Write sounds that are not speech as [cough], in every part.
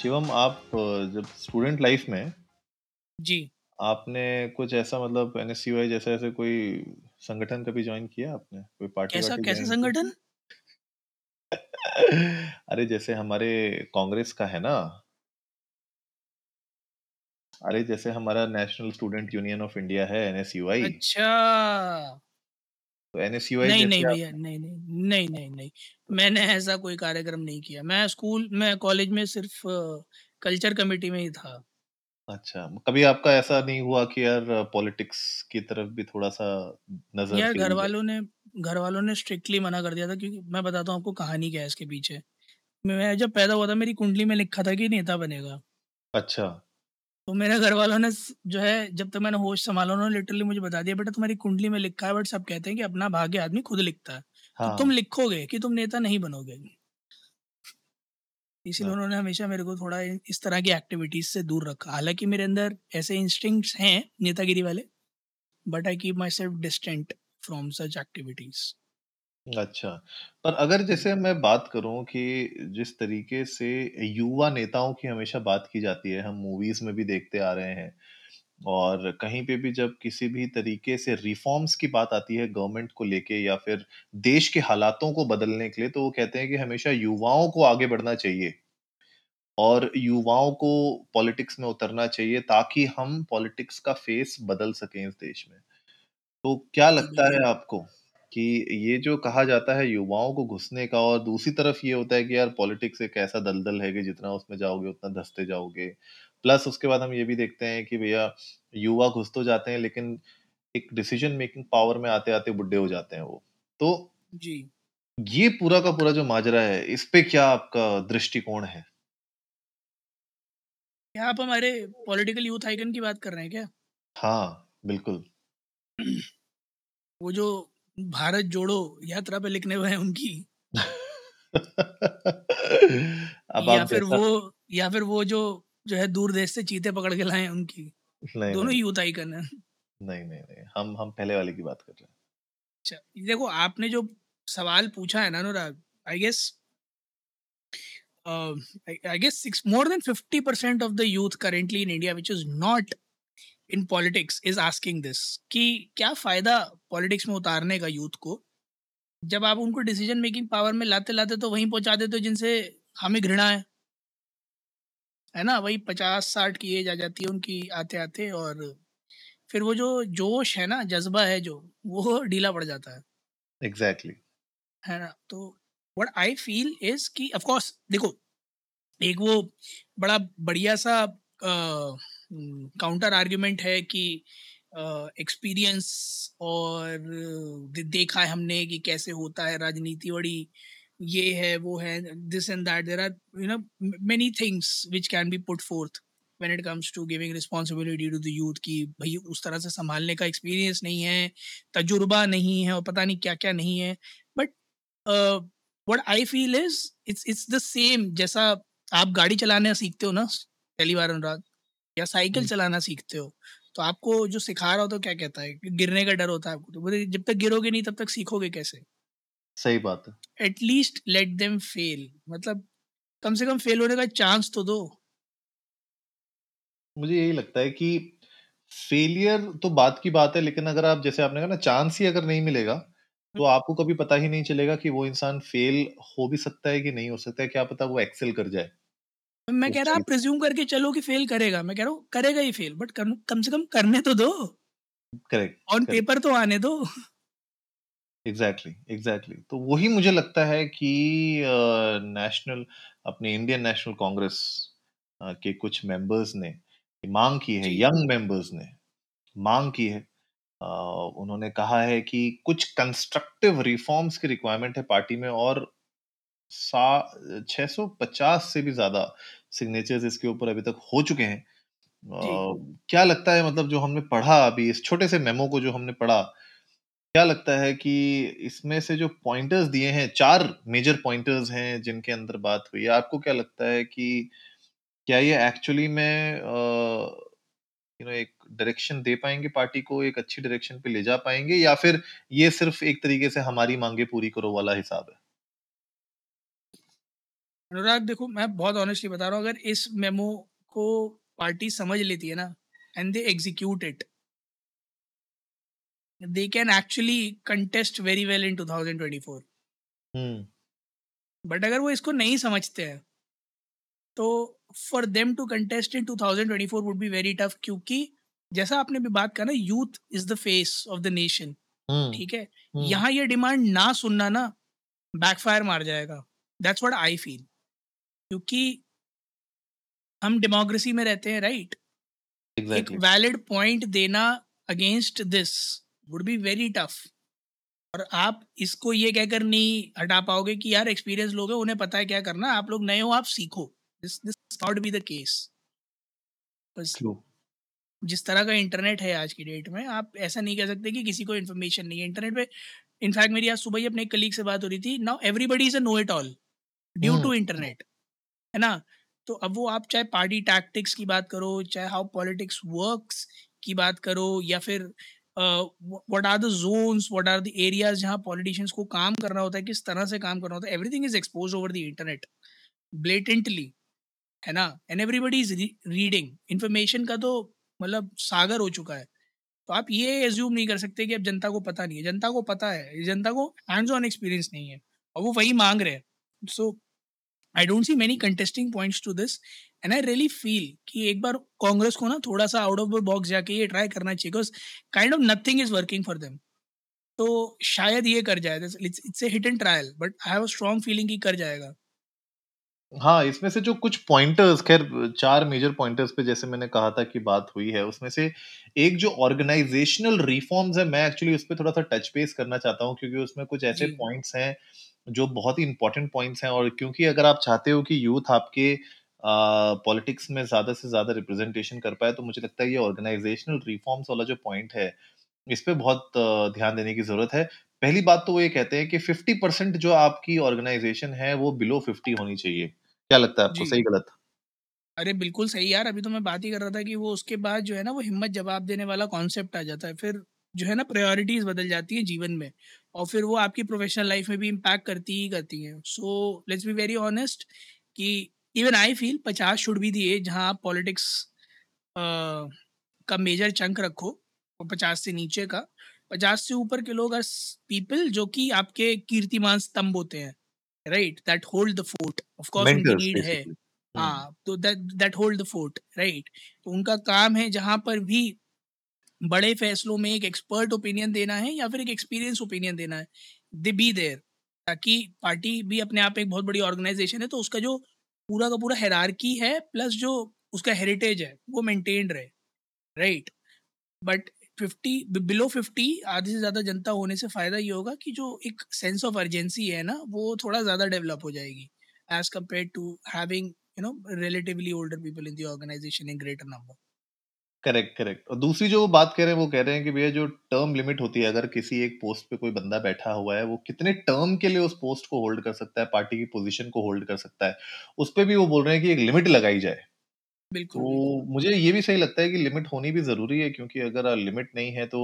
शिवम आप जब student life में जी। आपने कुछ ऐसा मतलब एनएसयूआई जैसा ऐसे कोई संगठन कभी ज्वाइन किया आपने? कोई पार्टी कैसा कैसा संगठन? [laughs] अरे जैसे हमारे कांग्रेस का है ना? अरे जैसे हमारा National Student Union of India है एनएसयूआई अच्छा। तो एनएसयूआई नहीं नहीं भैया नहीं नहीं नहीं नहीं नहीं। मैंने ऐसा कोई कार्यक्रम नहीं किया। मैं स्कूल मैं कॉलेज में सिर्फ़ कल्चर कमेटी में ही था। अच्छा कभी आपका ऐसा नहीं हुआ कि यार पॉलिटिक्स की तरफ़ भी थोड़ा सा नज़र यार घर वालों ने घर वालों ने स्ट्रिक्टली मना कर दिया था क्योंकि मैं बताता हूँ आपको कहानी क्या है इसके पीछे। मैं जब पैदा हुआ था मेरी कुंडली में लिखा था कि नेता बनेगा। अच्छा। तो मेरे घर वालों ने जो है जब तक मैंने होश संभाला उन्होंने लिटरली मुझे बता दिया बेटा तुम्हारी कुंडली में लिखा है बट सब कहते हैं कि अपना भाग्य आदमी खुद लिखता है हाँ। तो हाँ तुम लिखोगे कि तुम नेता नहीं बनोगे इसीलिए हाँ। उन्होंने हमेशा मेरे को थोड़ा इस तरह की एक्टिविटीज़ से दूर रखा हालाँकि मेरे अंदर ऐसे इंस्टिंक्ट्स हैं नेतागिरी वाले but I keep myself distant from such activities अच्छा। पर अगर जैसे मैं बात करूँ कि जिस तरीके से युवा नेताओं की हमेशा बात की जाती है हम मूवीज़ में भी देखते आ रहे हैं और कहीं पे भी जब किसी भी तरीके से रिफॉर्म्स की बात आती है गवर्नमेंट को लेके या फिर देश के हालातों को बदलने के लिए तो वो कहते हैं कि हमेशा युवाओं को आगे बढ़ना चाहिए और युवाओं को पॉलिटिक्स में उतरना चाहिए ताकि हम पॉलिटिक्स का फेस बदल सकें इस देश में। तो क्या लगता है आपको? कि ये जो कहा जाता है युवाओं को घुसने का और दूसरी तरफ़ ये होता है कि यार पॉलिटिक्स एक ऐसा दलदल है कि जितना उसमें जाओगे उतना धंसते जाओगे। प्लस उसके बाद हम ये भी देखते हैं कि भैया युवा घुस तो जाते हैं लेकिन एक डिसीज़न मेकिंग पावर में आते आते बुढ़े हो जाते हैं वो। तो जी। ये पूरा का पूरा जो माजरा है इस पे क्या आपका दृष्टिकोण है? क्या आप हमारे पॉलिटिकल यूथ आइकन की बात कर रहे हैं क्या? हाँ बिल्कुल। [clears throat] वो जो भारत जोड़ो यात्रा पे लिखने हुए हैं उनकी। अब या फिर वो या फिर वो जो जो है दूर देश से चीते पकड़ के लाए उनकी। नहीं दोनों नहीं। यूथ आइकन है। नहीं नहीं नहीं। हम हम पहले वाले की बात कर रहे हैं। अच्छा देखो आपने जो सवाल पूछा है ना Anurag I guess I guess six more than fifty percent of the youth currently in India which is not in politics is asking this कि क्या फ़ायदा पॉलिटिक्स में उतारने का यूथ को? जब आप उनको डिसीज़न मेकिंग पावर में लाते लाते तो वहीं पहुँचा देते हो जिनसे हमें घृणा है। है ना? वही पचास साठ की एज आ जाती है उनकी आते आते और फिर वो जो जोश है ना जज्बा है जो वो ढीला पड़ जाता है। Exactly exactly. है ना? तो व्हाट आई फील इज़ कि ऑफ़ कोर्स देखो एक वो बड़ा बढ़िया सा काउंटर आर्ग्यूमेंट है कि एक्सपीरियंस और देखा है हमने कि कैसे होता है राजनीति बड़ी, ये है, वो है this and that there are you know many things which can be put forth when it comes to giving responsibility to the youth कि भाई उस तरह से संभालने का एक्सपीरियंस नहीं है, तजुर्बा नहीं है और पता नहीं क्या क्या नहीं है. But what I feel is it's it's the same जैसा आप गाड़ी चलाना सीखते हो ना, पहली बार अनुराग या साइकिल हम्म। चलाना सीखते हो? तो आपको जो सिखा रहा हो तो क्या कहता है? गिरने का डर होता है आपको तो बोले, जब तक गिरोगे नहीं तब तक सीखोगे कैसे? सही बात है। एटलीस्ट लेट देम फेल मतलब कम से कम फेल होने का चांस तो दो। मुझे यही लगता है कि फेलियर तो बात की बात है लेकिन अगर आप जैसे आपने कहा ना चांस ही अगर नहीं मिलेगा तो आपको कभी पता ही नहीं चलेगा कि वो इंसान फेल हो भी सकता है कि नहीं हो सकता है। क्या पता वो एक्सेल कर जाए। मैं कह रहा आप प्रिज्यूम करके चलो कि फेल करेगा। मैं कह रहा हूँ करेगा ही फेल बट कम से कम करने तो दो। करेक्ट ऑन पेपर तो आने दो। Exactly exactly, exactly exactly. तो वही मुझे लगता है कि नेशनल अपने इंडियन नेशनल कांग्रेस के कुछ मेंबर्स ने मांग की है यंग मेंबर्स ने मांग की है। अ, उन्होंने कहा है कि कुछ कंस्ट्रक्टिव रिफॉर्म्स की रिक्वायरमेंट है पार्टी में और सा 650 से भी ज़्यादा सिग्नेचर्स इसके ऊपर अभी तक हो चुके हैं। अ, क्या लगता है मतलब जो हमने पढ़ा अभी इस छोटे से मेमो को जो हमने पढ़ा, क्या लगता है कि इसमें से जो पॉइंटर्स दिए हैं चार मेजर पॉइंटर्स हैं जिनके अंदर बात हुई है। आपको क्या लगता है कि क्या ये एक्चुअली में यू नो एक डायरेक्शन दे पाएँगे पार्टी को, एक अच्छी डायरेक्शन पे ले जा पाएँगे या फिर ये सिर्फ़ एक तरीके से हमारी मांगे पूरी करो वाला हिसाब है? अनुराग देखो मैं बहुत ऑनेस्टली बता रहा हूँ अगर इस मेमो को पार्टी समझ लेती है ना and they execute it they can actually contest very well in 2024 हुँ। बट अगर वो इसको नहीं समझते हैं तो for them to contest in 2024 would be very tough क्योंकि जैसा आपने भी बात कहा ना youth is the face of the nation ठीक है? हुँ। यहाँ ये डिमांड ना सुनना ना बैकफायर मार जाएगा. दैट्स व्हाट आई फील क्योंकि हम डेमोक्रेसी में रहते हैं राइट एक वैलिड पॉइंट देना against this would be very tough और आप इसको ये कहकर नहीं हटा पाओगे कि यार एक्सपीरियंस लोग हैं उन्हें पता है क्या करना आप लोग नए हो आप सीखो। This this not be the case बस जिस तरह का इंटरनेट है आज की डेट में आप ऐसा नहीं कह सकते कि किसी को इन्फॉर्मेशन नहीं है। इंटरनेट पे इनफैक्ट मेरी आज सुबह ही अपने कलीग से बात हो रही थी। Now everybody is a know it all due to internet है ना? तो अब वो आप चाहे पार्टी टैक्टिक्स की बात करो, चाहे हाउ पॉलिटिक्स वर्क्स की बात करो या फिर what are the zones what are the areas जहाँ पॉलिटिशियंस को काम करना होता है, किस तरह से काम करना होता है everything is expose over the internet blatantly है ना? And everybody is reading information का तो मतलब सागर हो चुका है। तो आप ये एज्यूम नहीं कर सकते कि अब जनता को पता नहीं है। जनता को पता है, जनता को हैंड्स ऑन एक्सपीरियंस नहीं है और वो वही मांग रहे हैं। So I don't see many contesting points to this and I really feel कि एक बार कांग्रेस को ना थोड़ा सा आउट ऑफ़ द बॉक्स जाके ये ट्राई करना चाहिए because kind of nothing is working for them तो शायद ये कर जाए it's a hit and trial but I have a strong feeling कि कर जाएगा। हाँ, इसमें से जो कुछ पॉइंटर्स ख़ैर 4 मेजर पॉइंटर्स पे जैसे मैंने कहा था कि बात हुई है, उसमें से एक जो ऑर्गेनाइज़ेशनल रिफॉर्म्स है, मैं एक्चुअली उस पे थोड़ा-सा टच बेस करना चाहता हूँ क्योंकि उसमें कुछ ऐसे जी पॉइंट्स हैं, जो बहुत ही इम्पोर्टेंट पॉइंट्स हैं और क्योंकि अगर आप चाहते हो कि यूथ आपके अ, पॉलिटिक्स में ज़्यादा से ज़्यादा रिप्रेज़ेंटेशन कर पाए, तो मुझे लगता है ये ऑर्गेनाइज़ेशनल रिफॉर्म्स वाला जो पॉइंट है, इस पे बहुत ध्यान देने की ज़रूरत है। पहली बात तो वो ये कहते हैं कि 50% जो आपकी ऑर्गेनाइज़ेशन है, वो बिलो 50 होनी चाहिए। क्या लगता है आपको, सही गलत? अरे बिल्कुल सही यार। अभी तो मैं बात ही कर रहा था कि वो उसके बाद जो है ना वो हिम्मत जवाब देने वाला कॉन्सेप्ट आ जाता है। फिर जो है ना प्रायोरिटीज बदल जाती हैं जीवन में और फिर वो आपकी प्रोफेशनल लाइफ में भी इम्पैक्ट करती ही करती हैं। So let's be very honest कि इवन आई फील पचास शुड भी दिए जहाँ आप पॉलिटिक्स का मेजर चंक रखो और पचास से नीचे का। पचास से ऊपर के लोग आर पीपल जो कि आपके कीर्तिमान स्तंभ होते हैं right that hold the fort of course उनकी नीड है। हाँ तो that hold the fort right तो उनका काम है जहाँ पर भी बड़े फैसलों में एक एक्सपर्ट ओपिनियन देना है या फिर एक एक्सपीरियंस ओपिनियन देना है। दे बी देयर ताकि पार्टी भी अपने आप एक बहुत बड़ी ऑर्गेनाइजेशन है तो उसका जो पूरा का पूरा हेरारकी है प्लस जो उसका हेरिटेज है वो मेंटेन रहे right but fifty below fifty आधे से ज़्यादा जनता होने से फ़ायदा ये होगा कि जो एक सेंस ऑफ़ अर्जेंसी है ना वो थोड़ा ज़्यादा डेवलप हो जाएगी as compare to having you know relatively older people in the organisation in greater number correct, correct और दूसरी जो बात कह रहे हैं, वो कह रहे हैं कि भैया जो टर्म लिमिट होती है, अगर किसी एक पोस्ट पे कोई बंदा बैठा हुआ है, वो कितने टर्म के लिए उस पोस्ट को होल्ड कर सकता है, पार्टी की पोज़ीशन को होल्ड कर सकता है। उस पर भी वो बोल रहे हैं कि एक लिमिट लगाई जाए। बिल्कुल तो मुझे ये भी सही लगता है कि लिमिट होनी भी ज़रूरी है क्योंकि अगर लिमिट नहीं है तो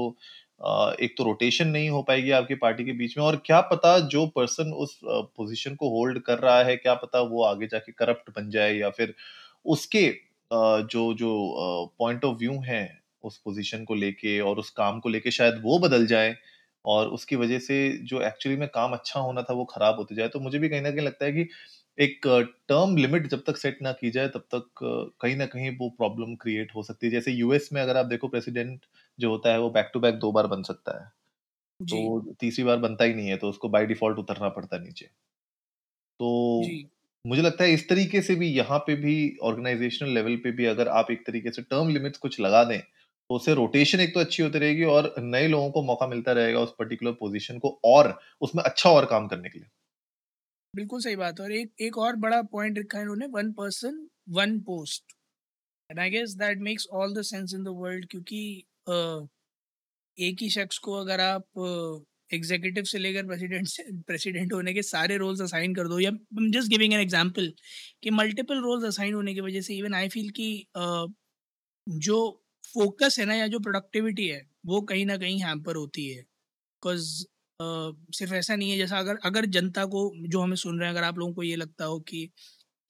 अ, एक तो रोटेशन नहीं हो पाएगी आपकी पार्टी के बीच में और क्या पता जो पर्सन उस अ, पोज़ीशन को होल्ड कर रहा है, क्या पता वो आगे जाके करप्ट बन जाए या फिर उसके अ, जो जो अ, पॉइंट ऑफ़ व्यू हैं उस पोज़ीशन को लेके और उस काम को लेके शायद वो बदल जाए और उसकी वज़ह से जो एक्चुअली में काम अच्छा होना था वो खराब होते जाए। तो मुझे भी कहीं न कहीं लगता है कि एक टर्म लिमिट जब तक सेट ना की जाए तब तक कहीं ना कहीं वो प्रॉब्लम क्रिएट हो सकती है। जैसे यूएस में अगर आप देखो प्रेसिडेंट जो होता है वो बैक टू बैक दो बार बन सकता है। जी तो तीसरी बार बनता ही नहीं है तो उसको बाय डिफ़ॉल्ट उतरना पड़ता है नीचे। तो जी मुझे लगता है इस तरीके से भी यहाँ पे भी ऑर्गेनाइज़ेशनल लेवल पे भी अगर आप एक तरीके से टर्म लिमिट्स कुछ लगा दें, तो उससे रोटेशन एक तो अच्छी होती रहेगी और नए लोगों को मौका मिलता रहेगा उस पर्टिकुलर पोज़ीशन को और उसमें अच्छा और काम करने के लिए। बिल्कुल सही बात है। और एक एक और बड़ा पॉइंट रखा है इन्होंने one person one post and I guess that makes all the sense in the world क्योंकि uh, एक ही शख्स को अगर आप एग्जीक्यूटिव uh, से लेकर प्रेसिडेंट से प्रेसिडेंट होने के सारे रोल्स असाइन कर दो या जस्ट गिविंग एन एग्जांपल कि मल्टीपल रोल्स असाइन होने की वजह से इवन आई फील कि uh, जो फोकस है ना या जो प्रोडक्टिविटी है वो कहीं ना कहीं हैम्पर होती है। बिकॉज़ सिर्फ़ ऐसा नहीं है, जैसा अगर अगर जनता को, जो हमें सुन रहे हैं, अगर आप लोगों को ये लगता हो कि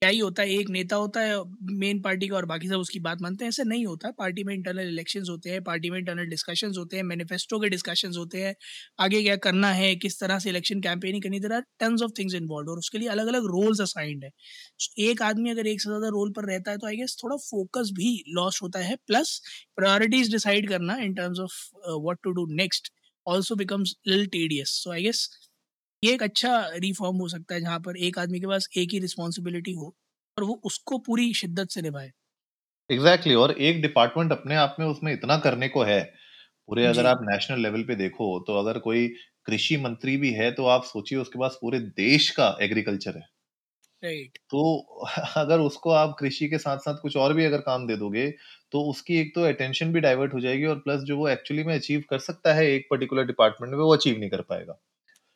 क्या ही होता है, एक नेता होता है, मेन पार्टी का और बाकी सब उसकी बात मानते हैं, ऐसे नहीं होता। पार्टी में इंटरनल इलेक्शन होते हैं, पार्टी में इंटरनल डिस्कशन होते हैं मैनिफेस्टो के डिस्कशन होते हैं, आगे क्या करना है, किस तरह से इलेक्शन कैंपेनिंग करनी there are tons of things involve और उसके लिए अलग अलग रोल्स असाइंड है। एक आदमी अगर एक से ज़्यादा रोल पर रहता है तो आई गेस थोड़ा फोकस भी लॉस होता है प्लस प्रायोरिटीज डिसाइड करना in terms of what to do next also becomes lil tedious so I guess ये एक अच्छा रिफॉर्म हो सकता है जहाँ पर एक आदमी के पास एक ही रिस्पॉन्सिबिलिटी हो और वो उसको पूरी शिद्दत से निभाए। एग्जैक्टली exactly, और एक डिपार्टमेंट अपने आप में उसमें इतना करने को है। पूरे अगर आप नेशनल लेवल पे देखो तो अगर कोई कृषि मंत्री भी है तो आप सोचिए उसके पास पूरे देश का एग्रीकल्चर है। राइट तो [laughs] अगर उसको आप कृषि के साथ साथ कुछ और भी अगर काम दे दोगे तो उसकी एक तो अटेंशन भी डाइवर्ट हो जाएगी और प्लस जो वो एक्चुअली में अचीव कर सकता है एक पर्टिकुलर डिपार्टमेंट में वो अचीव नहीं कर पाएगा।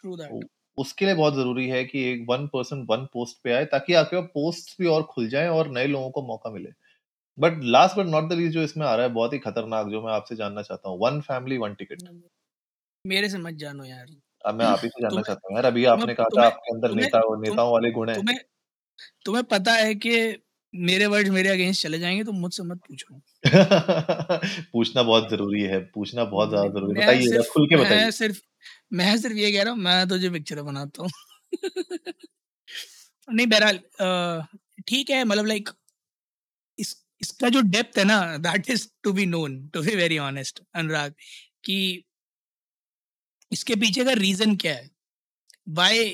तो उसके लिए बहुत ज़रूरी है कि एक वन पर्सन वन पोस्ट पे आए ताकि आपके पास पोस्ट भी और खुल जाए और नए लोगों को मौका मिले। But last but not the least जो इसमें आ रहा है बहुत ही खतरनाक जो मैं आपसे जानना चाहता हूँ वन फैमिली वन टिकट मेरे से मत जानो यार। अब मैं आप ही से जानना चाहता हूँ यार अभी आपने कहा था आपके अंदर नेता नेताओं वाले गुण है। तुम्हें पता है कि मेरे वर्ड मेरे अगेंस्ट चले जाएँगे तो मुझसे मत पूछो। [laughs] पूछना बहुत ज़रूरी है पूछना बहुत ज़्यादा ज़रूरी है। बताइए खुल के बताइए। मैं सिर्फ़ मैं सिर्फ़ ये कह रहा हूँ मैं तो जो पिक्चर बनाता हूँ। [laughs] नहीं बहरहाल ठीक है मतलब लाइक इस इसका जो डेप्थ है ना that is to be known to be very honest Anurag कि इसके पीछे का रीजन क्या है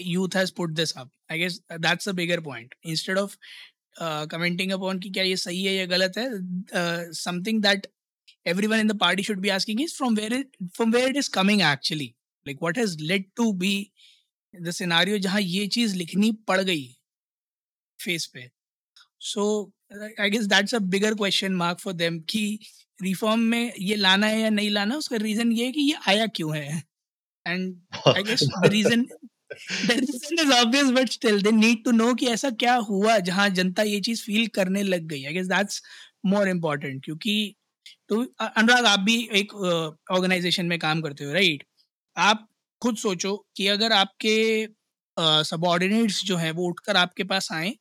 youth has put this up i guess that's a bigger point instead of uh, commenting upon कि क्या ये सही है या गलत है uh, something that everyone in the party should be asking is from where it from where it is coming actually like what has led to be the scenario जहाँ ये चीज़ लिखनी पड़ गई फेस पे so I guess that's a bigger question mark for them कि reform में ये लाना है या नहीं लाना उसका रीजन ये है कि ये आया क्यों है and I guess the reason obvious but still they need to know कि ऐसा क्या हुआ जहाँ जनता ये चीज़ फील करने लग गई। I guess that's more important क्योंकि तो अनुराग आप भी एक ऑर्गेनाइजेशन uh, में काम करते हो राइट आप खुद सोचो कि अगर आपके सबॉर्डिनेट्स uh, जो हैं वो उठकर आपके पास आए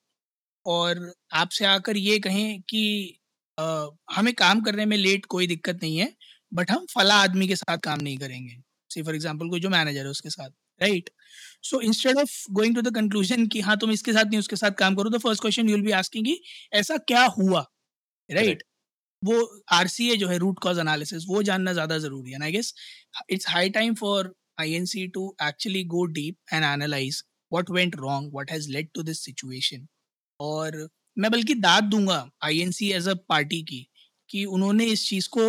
और आपसे आकर ये कहें कि uh, हमें काम करने में लेट कोई दिक्कत नहीं है बट हम फला आदमी के साथ काम नहीं करेंगे। सी फॉर एग्ज़ाम्पल कोई जो मैनेजर है उसके साथ right so instead of going to the conclusion कि हाँ तुम इसके साथ नहीं उसके साथ काम करो तो first question you'll be asking कि ऐसा क्या हुआ? Right right? वो आर जो है रूट कॉज एनालिसिस वो जानना ज़्यादा ज़रूरी है I guess it's high time for I N C to actually go deep and analyse what went wrong what has led to this situation और मैं बल्कि दाद दूँगा I N C as a party की कि उन्होंने इस चीज़ को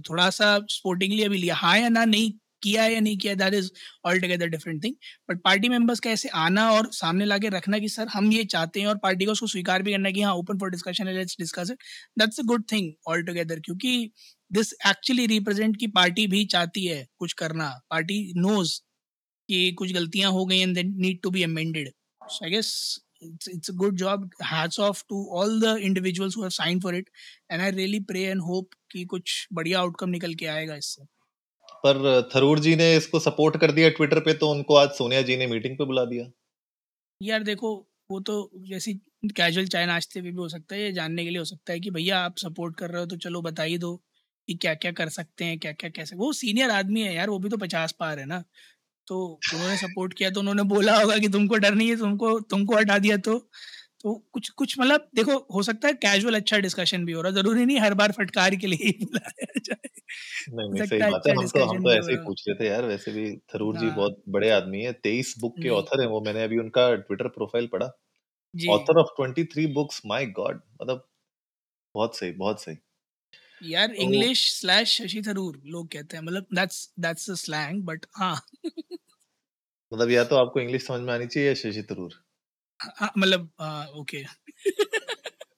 थोड़ा सा स्पोर्टिंगली अभी लिया हाँ या ना, नहीं किया या नहीं किया that is all together different thing but party members का ऐसे आना और सामने लाके रखना कि, सर, हम ये चाहते हैं और पार्टी को उसको स्वीकार भी करना कि हाँ open for discussion let's discuss it that's a good thing all together क्योंकि दिस एक्चुअली रिप्रेजेंट की पार्टी भी चाहती है कुछ करना। पार्टी नोज़ कि कुछ गलतियाँ हो गई and need to be amended I guess it's it's a good job. Hats off to all the individuals who have signed for it. And i really pray and hope कि कुछ बढ़िया outcome निकल के आएगा इससे। पर थरूर जी ने इसको सपोर्ट कर दिया ट्विटर पे तो उनको आज सोनिया जी ने मीटिंग पे बुला दिया। यार देखो वो तो जैसी कैजुअल चाय नाश्ते भी, भी हो सकता है ये जानने के लिए हो सकता है कि भैया आप सपोर्ट कर रहे हो तो चलो बताइए दो कि क्या क्या कर सकते हैं क्या क्या कैसे। वो सीनियर आदमी है यार वो भी तो पचास पार है ना। तो उन्होंने सपोर्ट किया तो उन्होंने बोला होगा कि तुमको डर नहीं है तुमको तुमको हटा दिया तो। तो कुछ कुछ मतलब देखो हो सकता है कैजुअल अच्छा डिस्कशन भी हो रहा ज़रूरी नहीं हर बार फटकार के लिए ही बुलाया जाए नहीं नहीं सही बात है हम तो हम तो ऐसे ही पूछ रहे थे यार वैसे भी थरूर जी। बहुत बड़े आदमी तेईस बुक के ऑथर हैं वो मैंने अभी उनका ट्विटर प्रोफ़ाइल पढ़ा। Author of twenty three books my God मतलब बहुत सही बहुत सही। यार इंग्लिश स्लैश शशि थरूर लोग कहते हैं मतलब that's that's a slang but हाँ। मतलब या तो आपको इंग्लिश समझ में आनी चाहिए या शशि थरूर। हाँ, मतलब ओके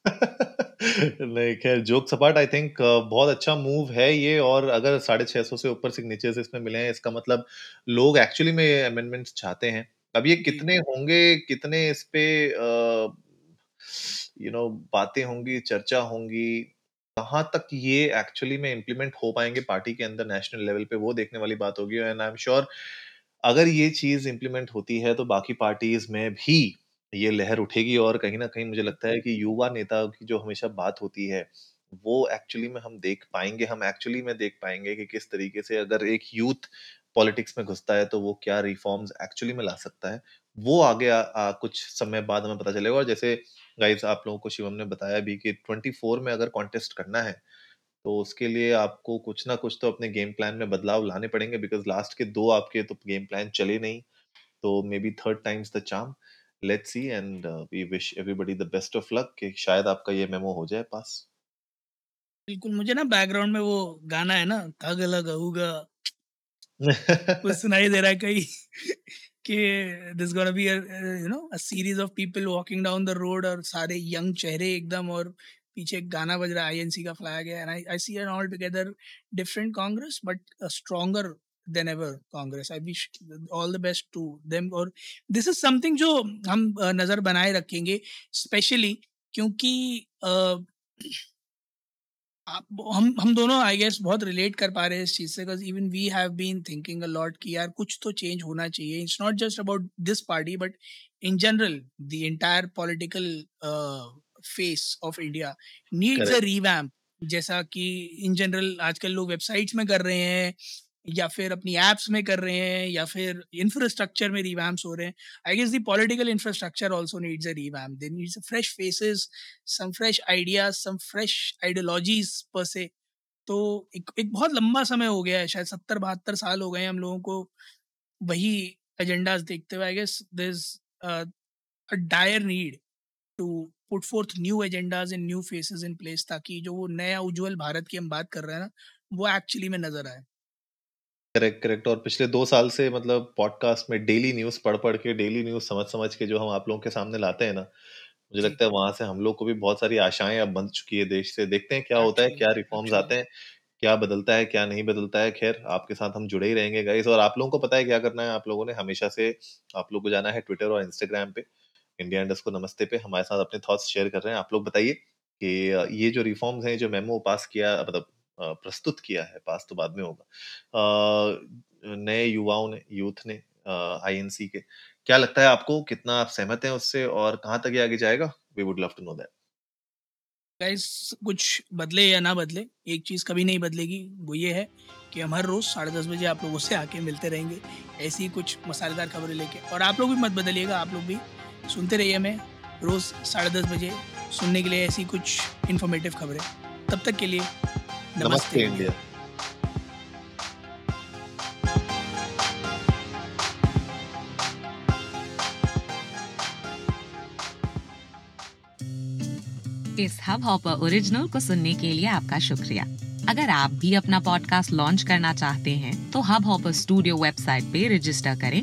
[laughs] नहीं खैर जोक सपाट आई थिंक बहुत अच्छा मूव है ये और अगर साढ़े छह सौ से ऊपर सिग्नेचर्स इसमें मिले हैं इसका मतलब लोग एक्चुअली में अमेंडमेंट्स चाहते हैं। अब ये कितने होंगे कितने इस पे यू नो बातें होंगी चर्चा होंगी कहाँ तक ये एक्चुअली में इम्प्लीमेंट हो पाएँगे पार्टी के अंदर नेशनल लेवल पे वो देखने वाली बात होगी। एंड आई एम श्योर अगर ये चीज़ इम्प्लीमेंट होती है तो बाकी पार्टीज़ में भी ये लहर उठेगी और कहीं ना कहीं मुझे लगता है कि युवा नेता की जो हमेशा बात होती है वो एक्चुअली में हम देख पाएँगे हम एक्चुअली में देख पाएँगे कि किस तरीके से अगर एक यूथ पॉलिटिक्स में घुसता है तो वो क्या रिफॉर्म्स एक्चुअली में ला सकता है। वो आगे आ, आ, कुछ समय बाद हमें पता चलेगा और जैसे गाइस आप लोगों को शिवम ने बताया भी कि 24 में अगर कॉन्टेस्ट करना है तो उसके लिए आपको कुछ ना कुछ तो अपने गेम प्लान में बदलाव लाने पड़ेंगे बिकॉज़ लास्ट के दो आपके तो गेम प्लान चले नहीं तो maybe third times the charm let's see and we wish everybody the best of luck कि शायद आपका ये मेमो हो जाए पास। बिल्कुल मुझे ना बैकग्राउंड में वो गाना है ना थग लगाऊँगा कुछ [laughs] सुनाई दे रहा है कहीं [laughs] कि this gonna be you know a series of people walking down the road और सारे यंग चेहरे एकदम और पीछे एक गाना बज रहा है आईएनसी का फ्लैग है and I see an all together different Congress but stronger than ever Congress I wish all the best to them और दिस इज़ समथिंग जो हम नज़र बनाए रखेंगे स्पेशली क्योंकि uh, हम हम दोनों आई गेस बहुत रिलेट कर पा रहे हैं इस चीज़ से because even we have been thinking a lot कि यार कुछ तो चेंज होना चाहिए। It's not just about this party but in general the entire political face of India needs a revamp जैसा कि इन जनरल आजकल लोग वेबसाइट्स में कर रहे हैं या फिर अपनी एप्स में कर रहे हैं या फिर इंफ्रास्ट्रक्चर में रिवैम्स हो रहे हैं। I guess the political infrastructure also needs a revamp they needs fresh faces some fresh ideas some fresh ideologies पर से तो एक एक बहुत लंबा समय हो गया है शायद सत्तर बहत्तर साल हो गए हम लोगों को वही एजेंडाज देखते हुए। I guess this a dire need to put forth new agendas in new faces in place ताकि जो वो नया उज्जवल भारत की हम बात कर रहे हैं ना वो एक्चुअली में नज़र आए। करेक्ट करेक्ट और पिछले दो साल से मतलब पॉडकास्ट में डेली न्यूज़ पढ़ पढ़ के डेली न्यूज़ समझ समझ के जो हम आप लोगों के सामने लाते हैं ना मुझे लगता है वहाँ से हम लोग को भी बहुत सारी आशाएँ अब बन चुकी है देश से। देखते हैं क्या होता है क्या रिफॉर्म्स आते हैं क्या बदलता है क्या नहीं बदलता है। खैर आपके साथ हम जुड़े ही रहेंगे गाइस और आप लोगों को पता है क्या करना है? आप लोगों ने हमेशा से आप लोग को जाना है ट्विटर और इंस्टाग्राम पे। इंडिया इंडस्ट को नमस्ते पे हमारे साथ अपने थॉट्स शेयर कर रहे हैं। आप लोग बताइए कि ये जो रिफॉर्म्स हैं, जो मेमो पास किया मतलब प्रस्तुत किया है पास तो बाद में होगा। नए युवाओं ने यूथ ने आईएनसी के, क्या लगता है आपको? कितना आप सहमत हैं उससे और कहाँ तक ये आगे जाएगा? We would love to know that guys कुछ बदले या ना बदले, एक चीज़ कभी नहीं बदलेगी, वो ये है कि हम हर रोज़ साढ़े दस बजे आप लोगों से आके मिलते रहेंगे, ऐसी कुछ मसालेदार खबरें लेके। और आप लोग भी मत बदलिएगा, आप लोग भी। सुनते रहिए हमें रोज़ साढ़े दस बजे सुनने के लिए ऐसी कुछ इन्फॉर्मेटिव खबरें। तब तक के लिए नमस्ते। इंडिया। इस हब हॉपर ओरिजिनल को सुनने के लिए आपका शुक्रिया। अगर आप भी अपना पॉडकास्ट लॉन्च करना चाहते हैं तो हब हॉपर स्टूडियो वेबसाइट पे रजिस्टर करें